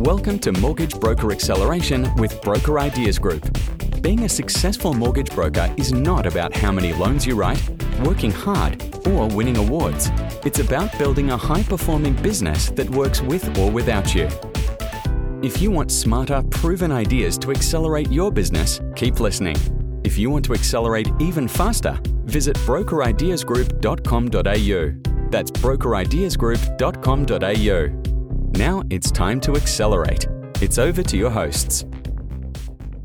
Welcome to Mortgage Broker Acceleration with Broker Ideas Group. Being a successful mortgage broker is not about how many loans you write, working hard, or winning awards. It's about building a high performing business that works with or without you. If you want smarter, proven ideas to accelerate your business, keep listening. If you want to accelerate even faster, visit brokerideasgroup.com.au. That's brokerideasgroup.com.au. Now it's time to accelerate. It's over to your hosts.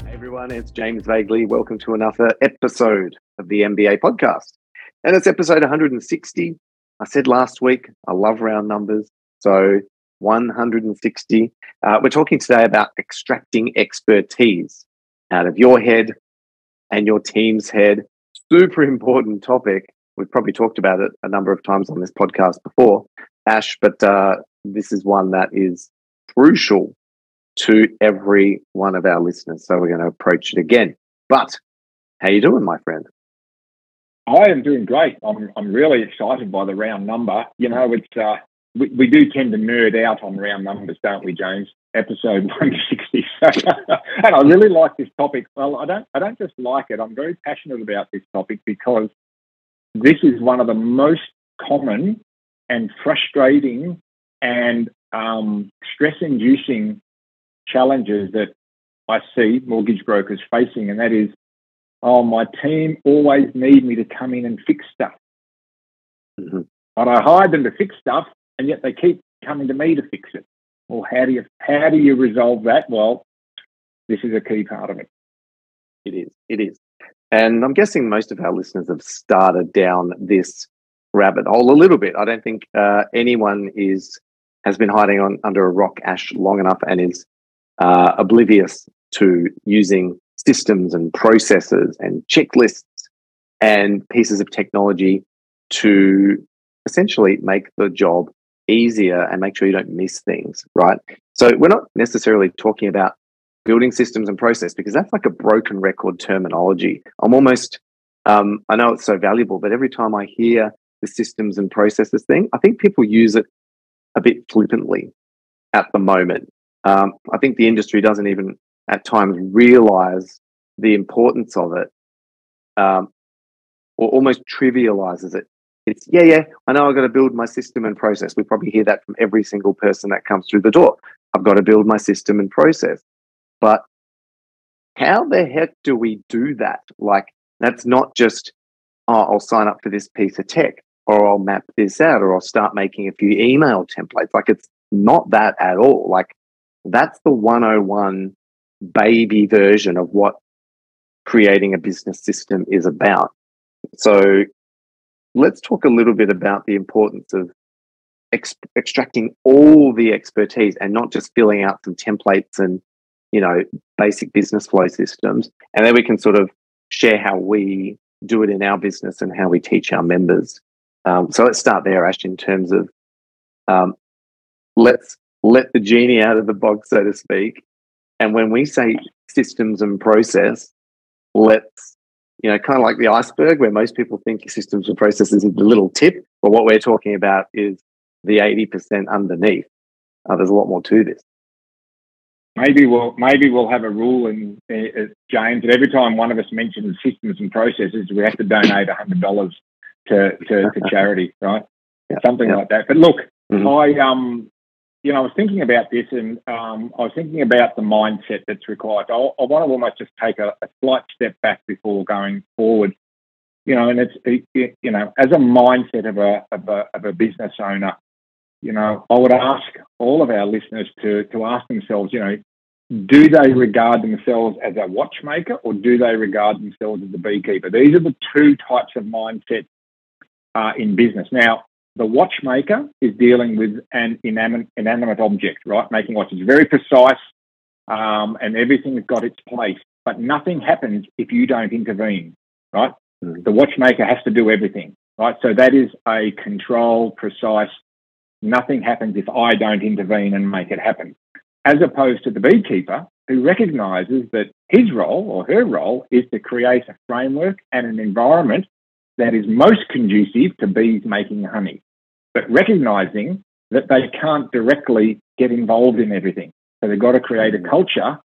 Hey everyone, it's James Veigli. Welcome to another episode of the MBA podcast. And it's episode 160. I said last week, I love round numbers. So 160. Uh, we're talking today about extracting expertise out of your head and your team's head. Super important topic. We've probably talked about it a number of times on this podcast before, Ash, but uh, this is one that is crucial to every one of our listeners. So we're going to approach it again. But how you doing, my friend? I am doing great. I'm I'm really excited by the round number. You know, it's uh, we, we do tend to nerd out on round numbers, don't we, James? Episode 160. and I really like this topic. Well, I don't I don't just like it. I'm very passionate about this topic because this is one of the most common and frustrating and um, stress inducing challenges that I see mortgage brokers facing, and that is, oh, my team always need me to come in and fix stuff. Mm-hmm. But I hired them to fix stuff, and yet they keep coming to me to fix it. Well, how do you how do you resolve that? Well, this is a key part of it. It is. It is. And I'm guessing most of our listeners have started down this rabbit hole a little bit. I don't think uh, anyone is has been hiding on under a rock ash long enough and is uh, oblivious to using systems and processes and checklists and pieces of technology to essentially make the job easier and make sure you don't miss things, right? So we're not necessarily talking about building systems and process because that's like a broken record terminology. I'm almost, um, I know it's so valuable, but every time I hear the systems and processes thing, I think people use it a bit flippantly at the moment. Um, I think the industry doesn't even at times realize the importance of it um, or almost trivializes it. It's, yeah, yeah, I know I've got to build my system and process. We probably hear that from every single person that comes through the door. I've got to build my system and process. But how the heck do we do that? Like, that's not just, oh, I'll sign up for this piece of tech or I'll map this out or I'll start making a few email templates. Like it's not that at all. Like that's the 101 baby version of what creating a business system is about. So let's talk a little bit about the importance of ex- extracting all the expertise and not just filling out some templates and you know basic business flow systems and then we can sort of share how we do it in our business and how we teach our members um, so let's start there, Ash, in terms of um, let's let the genie out of the box, so to speak. And when we say systems and process, let's, you know, kind of like the iceberg, where most people think systems and processes is the little tip, but what we're talking about is the 80% underneath. Uh, there's a lot more to this. Maybe we'll maybe we'll have a rule in uh, James that every time one of us mentions systems and processes, we have to donate hundred dollars to, to, to charity, right? Yeah, Something yeah. like that. But look, mm-hmm. I um, you know, I was thinking about this, and um, I was thinking about the mindset that's required. I, I want to almost just take a, a, slight step back before going forward. You know, and it's it, you know, as a mindset of a, of a of a business owner, you know, I would ask all of our listeners to to ask themselves, you know, do they regard themselves as a watchmaker or do they regard themselves as a beekeeper? These are the two types of mindsets uh, in business. Now, the watchmaker is dealing with an inanimate, inanimate object, right? Making watches very precise um, and everything's got its place, but nothing happens if you don't intervene, right? Mm. The watchmaker has to do everything, right? So that is a control, precise, nothing happens if I don't intervene and make it happen. As opposed to the beekeeper, who recognizes that his role or her role is to create a framework and an environment that is most conducive to bees making honey, but recognizing that they can't directly get involved in everything. So they've got to create a mm. culture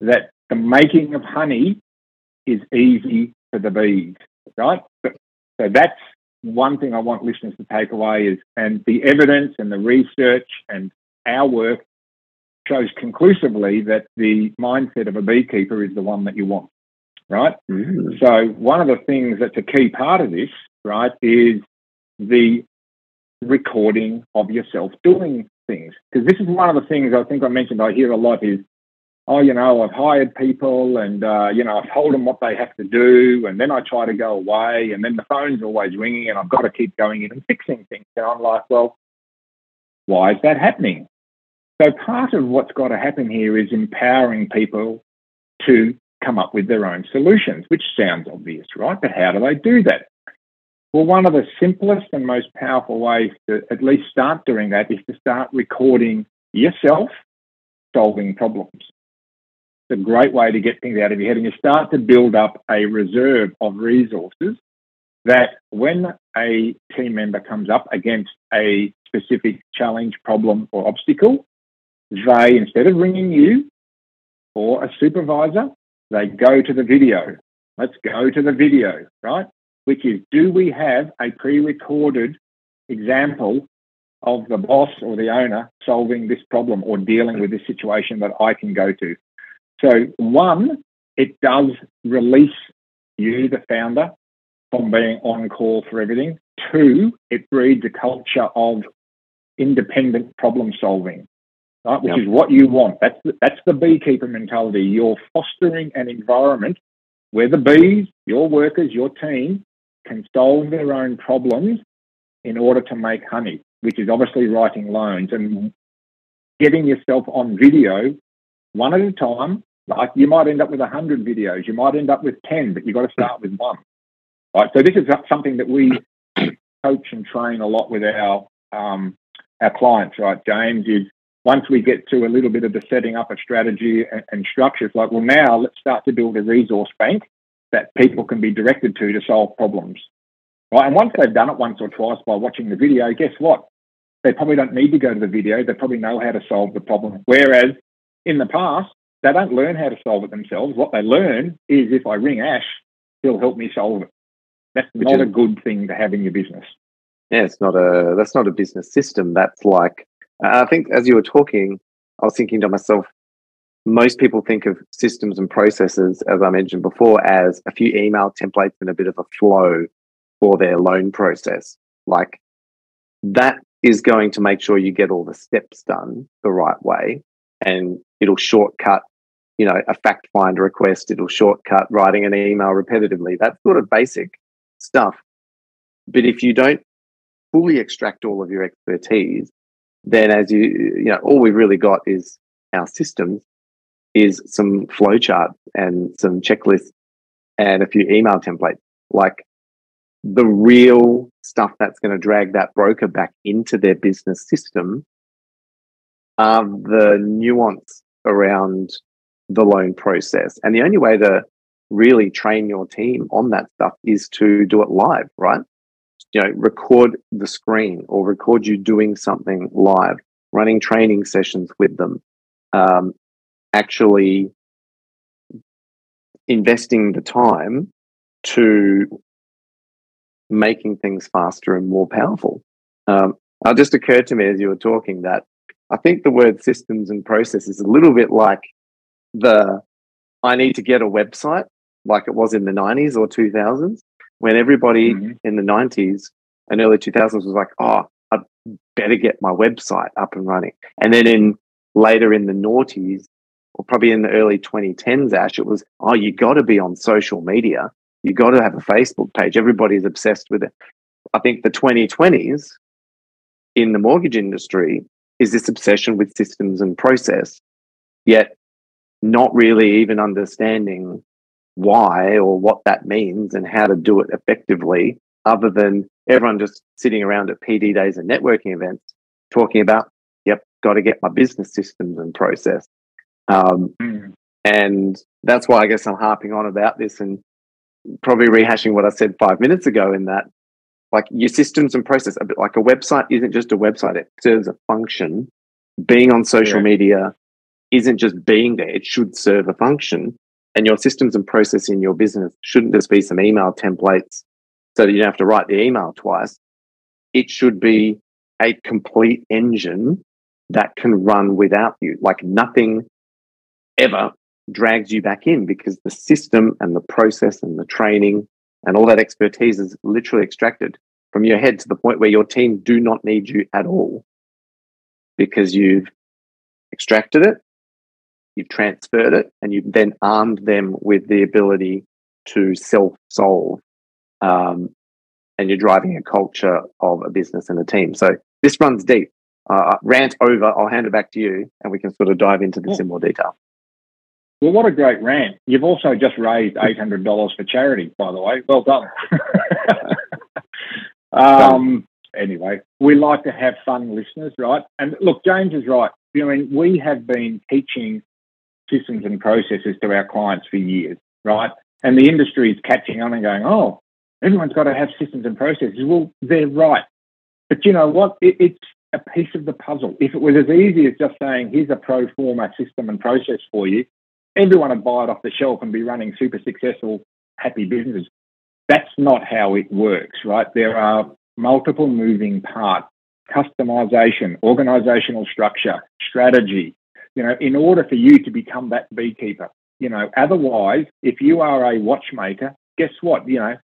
that the making of honey is easy for the bees, right? So that's one thing I want listeners to take away is, and the evidence and the research and our work shows conclusively that the mindset of a beekeeper is the one that you want, right? Mm. So one of the things that's a key part of this, right, is the recording of yourself doing things. Because this is one of the things I think I mentioned I hear a lot is oh, you know, I've hired people and, uh, you know, I've told them what they have to do. And then I try to go away and then the phone's always ringing and I've got to keep going in and fixing things. And I'm like, well, why is that happening? So part of what's got to happen here is empowering people to come up with their own solutions, which sounds obvious, right? But how do they do that? Well, one of the simplest and most powerful ways to at least start doing that is to start recording yourself solving problems It's a great way to get things out of your head and you start to build up a reserve of resources that when a team member comes up against a specific challenge, problem, or obstacle, they, instead of ringing you or a supervisor, they go to the video. Let's go to the video, right? Which is do we have a pre recorded example of the boss or the owner solving this problem or dealing with this situation that I can go to? So, one, it does release you, the founder, from being on call for everything. Two, it breeds a culture of independent problem solving, right? Which yep. is what you want. That's the, that's the beekeeper mentality. You're fostering an environment where the bees, your workers, your team, can solve their own problems in order to make honey, which is obviously writing loans and getting yourself on video one at a time. Like you might end up with 100 videos, you might end up with 10, but you've got to start with one. Right. So this is something that we coach and train a lot with our um, our clients. Right, James is once we get to a little bit of the setting up of strategy and, and structure, it's like, well, now let's start to build a resource bank that people can be directed to to solve problems. Right, and once they've done it once or twice by watching the video, guess what? They probably don't need to go to the video. They probably know how to solve the problem. Whereas in the past, they don't learn how to solve it themselves. What they learn is if I ring Ash, he'll help me solve it. That's Which not is, a good thing to have in your business. Yeah, it's not a that's not a business system. That's like I think as you were talking, I was thinking to myself, most people think of systems and processes, as I mentioned before, as a few email templates and a bit of a flow for their loan process. Like that is going to make sure you get all the steps done the right way and it'll shortcut, you know, a fact find request. It'll shortcut writing an email repetitively. That's sort of basic stuff. But if you don't fully extract all of your expertise, then as you, you know, all we've really got is our systems, is some flowcharts and some checklists and a few email templates. Like the real stuff that's going to drag that broker back into their business system are the nuance around the loan process. And the only way to really train your team on that stuff is to do it live, right? You know, record the screen or record you doing something live, running training sessions with them, um, actually investing the time to making things faster and more powerful. Um, it just occurred to me as you were talking that I think the word systems and process is a little bit like the I need to get a website, like it was in the 90s or 2000s, when everybody mm-hmm. in the 90s and early 2000s was like, oh, I better get my website up and running. And then in later in the noughties, or probably in the early 2010s, Ash, it was, oh, you got to be on social media. You got to have a Facebook page. Everybody's obsessed with it. I think the 2020s in the mortgage industry is this obsession with systems and process, yet not really even understanding why or what that means and how to do it effectively, other than everyone just sitting around at PD days and networking events talking about, yep, got to get my business systems and process. Um, mm. And that's why I guess I'm harping on about this and probably rehashing what I said five minutes ago in that like your systems and process, a bit like a website isn't just a website, it serves a function. Being on social yeah. media isn't just being there, it should serve a function. And your systems and process in your business shouldn't just be some email templates so that you don't have to write the email twice. It should be a complete engine that can run without you. Like nothing ever drags you back in because the system and the process and the training and all that expertise is literally extracted from your head to the point where your team do not need you at all because you've extracted it, you've transferred it, and you've then armed them with the ability to self solve. Um, and you're driving a culture of a business and a team. So this runs deep. Uh, rant over. I'll hand it back to you, and we can sort of dive into this in more detail. Well, what a great rant. You've also just raised $800 for charity, by the way. Well done. um, anyway, we like to have fun listeners, right? And look, James is right. I mean, we have been teaching systems and processes to our clients for years, right? And the industry is catching on and going, oh, everyone's got to have systems and processes. Well, they're right. But you know what? It, it's a piece of the puzzle. If it was as easy as just saying, here's a pro forma system and process for you, everyone would buy it off the shelf and be running super successful, happy businesses. That's not how it works, right? There are multiple moving parts, customization, organizational structure, strategy, you know, in order for you to become that beekeeper. You know, otherwise, if you are a watchmaker, guess what? You know,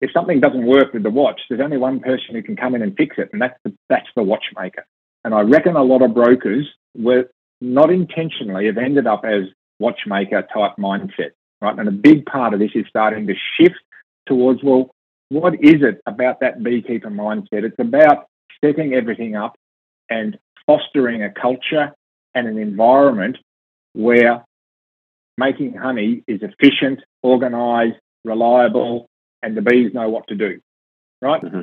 if something doesn't work with the watch, there's only one person who can come in and fix it, and that's the, that's the watchmaker. And I reckon a lot of brokers were not intentionally have ended up as watchmaker type mindset, right? And a big part of this is starting to shift towards, well, what is it about that beekeeper mindset? It's about setting everything up and fostering a culture and an environment where making honey is efficient, organized, reliable, and the bees know what to do, right? Mm-hmm.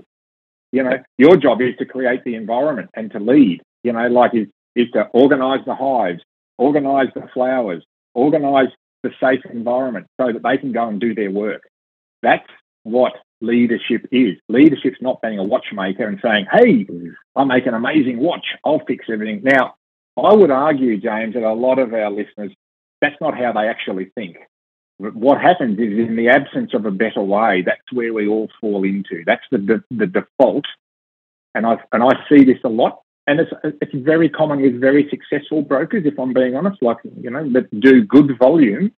You know, your job is to create the environment and to lead, you know, like is, is to organize the hives, organize the flowers, organize the safe environment so that they can go and do their work. That's what leadership is. Leadership's not being a watchmaker and saying, hey, I make an amazing watch, I'll fix everything. Now, I would argue, James, that a lot of our listeners, that's not how they actually think. What happens is in the absence of a better way, that's where we all fall into. That's the, the, the default. And I, and I see this a lot and it's it's very common with very successful brokers, if I'm being honest, like you know, that do good volume,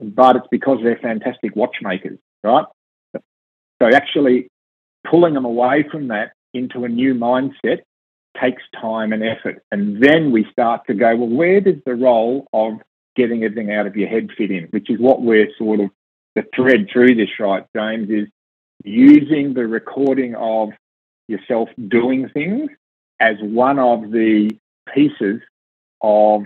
but it's because they're fantastic watchmakers, right? So actually pulling them away from that into a new mindset takes time and effort. And then we start to go, well, where does the role of getting everything out of your head fit in? Which is what we're sort of the thread through this, right, James, is using the recording of yourself doing things as one of the pieces of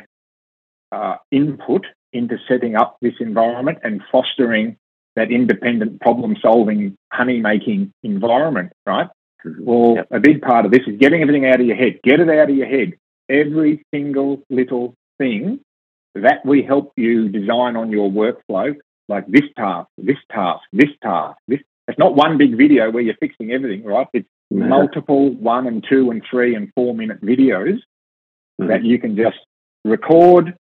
uh, input into setting up this environment and fostering that independent problem solving honey making environment, right? Mm-hmm. Well, yep. a big part of this is getting everything out of your head. Get it out of your head. Every single little thing that we help you design on your workflow, like this task, this task, this task, this. It's not one big video where you're fixing everything, right? It's multiple one and two and three and four minute videos mm-hmm. that you can just record,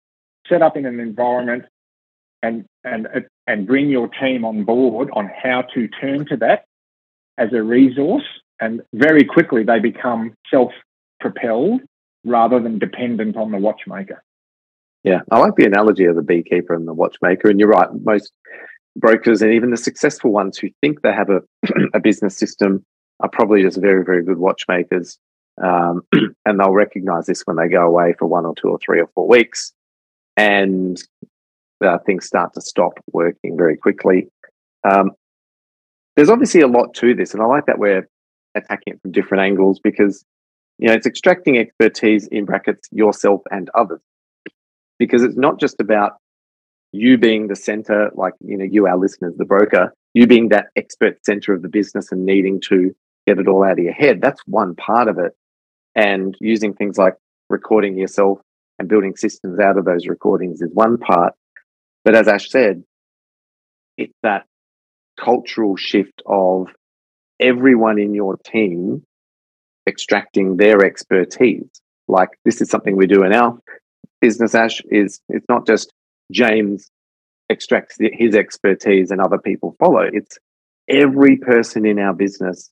set up in an environment, and and and bring your team on board on how to turn to that as a resource. And very quickly they become self propelled rather than dependent on the watchmaker. Yeah, I like the analogy of the beekeeper and the watchmaker. And you're right, most brokers and even the successful ones who think they have a, a business system are probably just very, very good watchmakers. Um, and they'll recognize this when they go away for one or two or three or four weeks. And uh, things start to stop working very quickly. Um, there's obviously a lot to this. And I like that we're attacking it from different angles because, you know, it's extracting expertise in brackets yourself and others. Because it's not just about you being the center, like, you know, you, our listeners, the broker, you being that expert center of the business and needing to get it all out of your head. That's one part of it. And using things like recording yourself and building systems out of those recordings is one part. But as Ash said, it's that cultural shift of everyone in your team extracting their expertise. Like this is something we do in our business, Ash, is it's not just James extracts his expertise and other people follow. It's every person in our business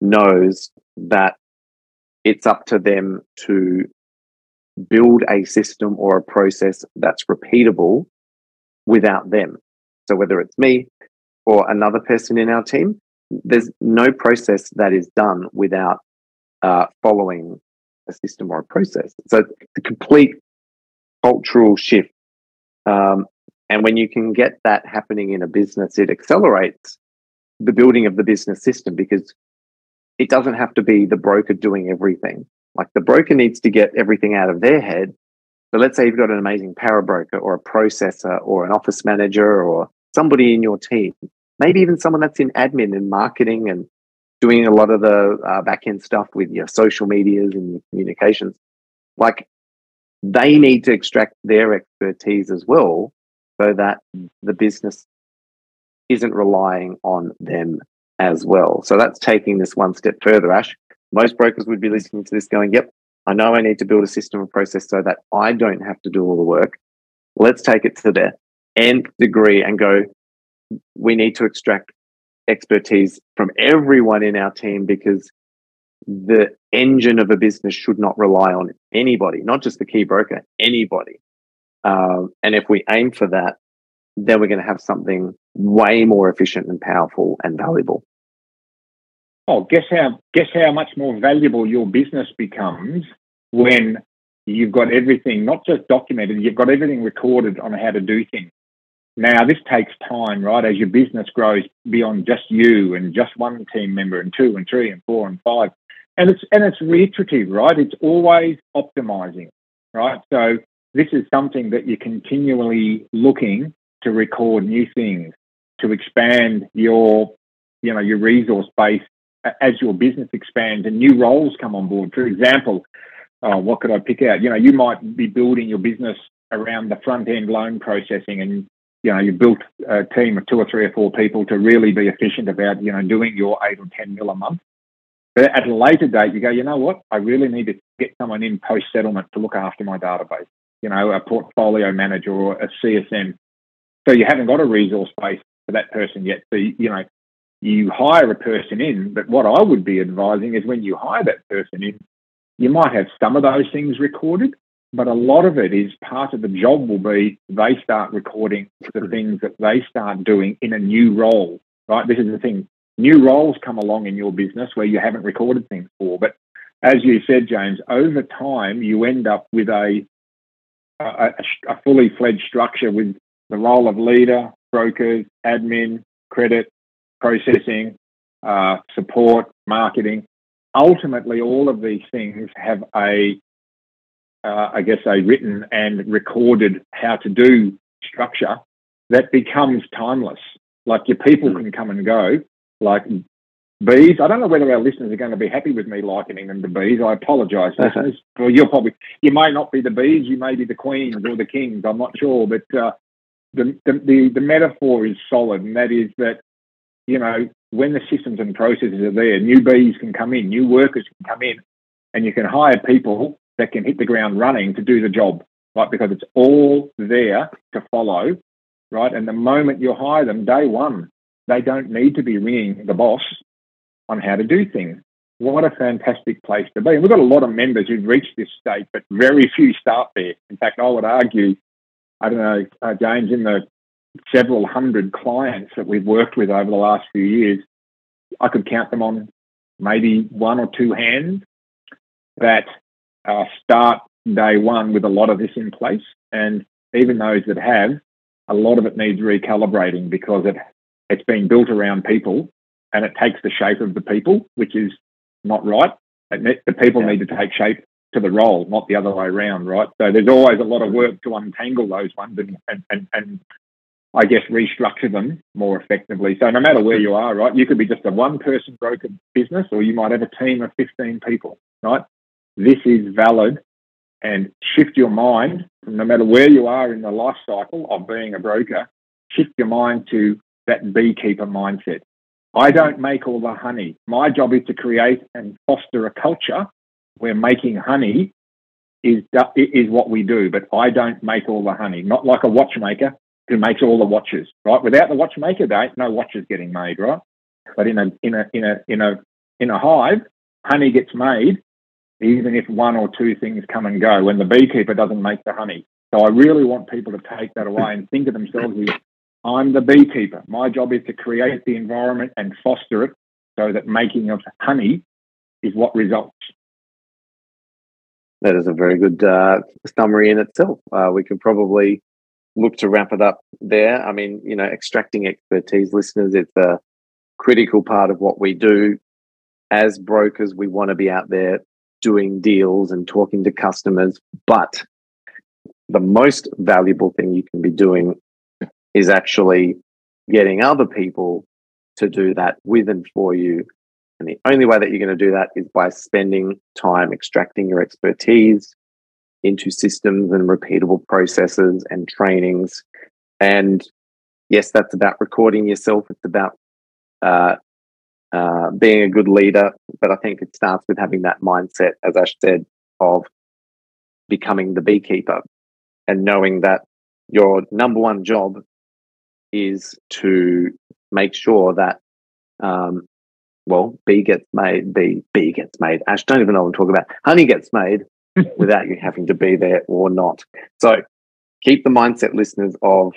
knows that it's up to them to build a system or a process that's repeatable without them. So whether it's me or another person in our team, there's no process that is done without uh, following a system or a process. So the complete cultural shift. Um, and when you can get that happening in a business, it accelerates the building of the business system because it doesn't have to be the broker doing everything. Like the broker needs to get everything out of their head. So let's say you've got an amazing power broker or a processor or an office manager or somebody in your team, maybe even someone that's in admin and marketing and doing a lot of the uh, back end stuff with your social medias and your communications. Like they need to extract their expertise as well so that the business isn't relying on them as well. So that's taking this one step further, Ash. Most brokers would be listening to this going, yep, I know I need to build a system and process so that I don't have to do all the work. Let's take it to the nth degree and go, we need to extract expertise from everyone in our team because the engine of a business should not rely on anybody, not just the key broker, anybody. Um, and if we aim for that, then we're going to have something way more efficient and powerful and valuable. Oh, guess how guess how much more valuable your business becomes when you've got everything not just documented, you've got everything recorded on how to do things. Now, this takes time, right? As your business grows beyond just you and just one team member and two and three and four and five. And it's and it's reiterative, right? It's always optimizing, right? So this is something that you're continually looking to record new things, to expand your, you know, your resource base as your business expands and new roles come on board. For example, uh, what could I pick out? You know, you might be building your business around the front end loan processing and you know, you built a team of two or three or four people to really be efficient about, you know, doing your eight or 10 mil a month. But at a later date, you go, you know what? I really need to get someone in post settlement to look after my database, you know, a portfolio manager or a CSM. So you haven't got a resource base for that person yet. So, you know, you hire a person in, but what I would be advising is when you hire that person in, you might have some of those things recorded, but a lot of it is part of the job will be they start recording the things that they start doing in a new role, right? This is the thing. New roles come along in your business where you haven't recorded things for. But as you said, James, over time, you end up with a, a, a fully fledged structure with the role of leader, brokers, admin, credit, processing, uh, support, marketing. Ultimately, all of these things have a uh, I guess, a written and recorded how to do structure that becomes timeless. Like your people mm. can come and go. Like bees, I don't know whether our listeners are going to be happy with me likening them to bees. I apologise, listeners. Well, you're probably you may not be the bees, you may be the queens or the kings. I'm not sure, but uh, the, the the the metaphor is solid, and that is that you know when the systems and processes are there, new bees can come in, new workers can come in, and you can hire people that can hit the ground running to do the job, right? Because it's all there to follow, right? And the moment you hire them, day one, they don't need to be ringing the boss on how to do things. What a fantastic place to be. And we've got a lot of members who've reached this state, but very few start there. In fact, I would argue, I don't know, uh, James, in the several hundred clients that we've worked with over the last few years, I could count them on maybe one or two hands that uh, start day one with a lot of this in place. And even those that have, a lot of it needs recalibrating because it, it's been built around people and it takes the shape of the people, which is not right. It, the people yeah. need to take shape to the role, not the other way around, right? So there's always a lot of work to untangle those ones and, and, and, and I guess restructure them more effectively. So no matter where you are, right, you could be just a one person broker business or you might have a team of 15 people, right? This is valid and shift your mind no matter where you are in the life cycle of being a broker, shift your mind to that beekeeper mindset. I don't make all the honey. My job is to create and foster a culture where making honey is is what we do, but I don't make all the honey. Not like a watchmaker who makes all the watches, right? Without the watchmaker, there ain't no watches getting made, right? But in a in a in a in a in a hive, honey gets made, even if one or two things come and go. When the beekeeper doesn't make the honey, so I really want people to take that away and think of themselves as I'm the beekeeper. My job is to create the environment and foster it so that making of honey is what results. That is a very good uh, summary in itself. Uh, we can probably look to wrap it up there. I mean, you know, extracting expertise, listeners, it's a critical part of what we do. As brokers, we want to be out there doing deals and talking to customers, but the most valuable thing you can be doing is actually getting other people to do that with and for you. And the only way that you're going to do that is by spending time extracting your expertise into systems and repeatable processes and trainings. And yes, that's about recording yourself. It's about uh, uh, being a good leader. But I think it starts with having that mindset, as Ash said, of becoming the beekeeper and knowing that your number one job is to make sure that um, well, bee gets made, bee, bee gets made. Ash, don't even know what I'm talking about. Honey gets made without you having to be there or not. So keep the mindset, listeners, of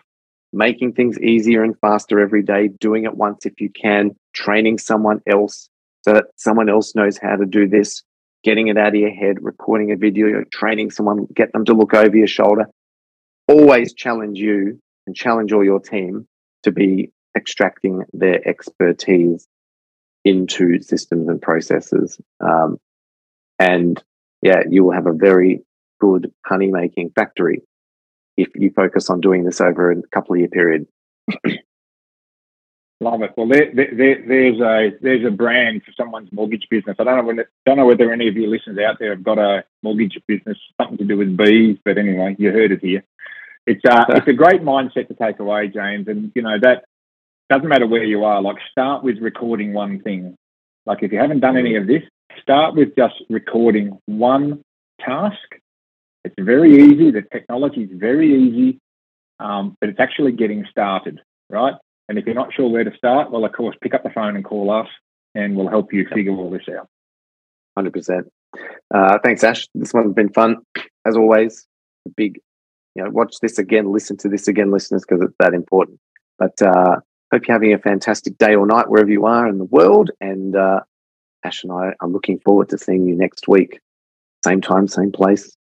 making things easier and faster every day, doing it once if you can, training someone else so that someone else knows how to do this, getting it out of your head, recording a video, training someone, get them to look over your shoulder. Always challenge you and challenge all your team to be extracting their expertise into systems and processes. Um, and yeah, you will have a very good honey making factory if you focus on doing this over a couple of year period. Love it. Well, there, there, there's a there's a brand for someone's mortgage business. I don't know when, don't know whether any of your listeners out there have got a mortgage business, something to do with bees. But anyway, you heard it here. It's uh, it's a great mindset to take away, James. And you know that doesn't matter where you are. Like start with recording one thing. Like if you haven't done any of this, start with just recording one task. It's very easy. The technology is very easy, um, but it's actually getting started, right? And if you're not sure where to start, well, of course, pick up the phone and call us, and we'll help you figure all this out. Hundred uh, percent. Thanks, Ash. This one's been fun as always. A big, you know, watch this again, listen to this again, listeners, because it's that important. But uh, hope you're having a fantastic day or night wherever you are in the world. And uh, Ash and I are looking forward to seeing you next week, same time, same place.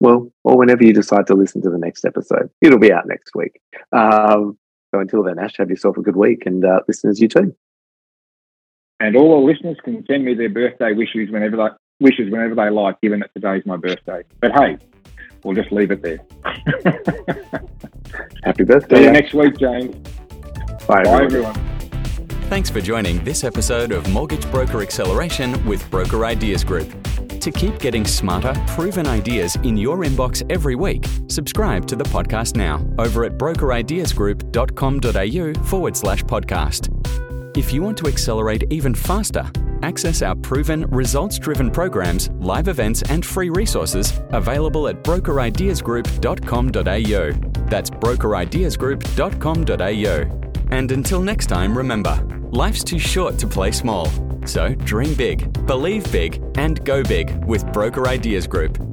Well, or whenever you decide to listen to the next episode, it'll be out next week. Um, so until then, Ash, have yourself a good week, and uh, listeners, you too. And all the listeners can send me their birthday wishes whenever they wishes whenever they like, given that today's my birthday. But hey, we'll just leave it there. Happy birthday! See you next week, James. Bye, Bye everyone. everyone. Thanks for joining this episode of Mortgage Broker Acceleration with Broker Ideas Group. To keep getting smarter, proven ideas in your inbox every week, subscribe to the podcast now over at brokerideasgroup.com.au forward slash podcast. If you want to accelerate even faster, access our proven, results driven programs, live events, and free resources available at brokerideasgroup.com.au. That's brokerideasgroup.com.au. And until next time, remember life's too short to play small. So dream big, believe big, and go big with Broker Ideas Group.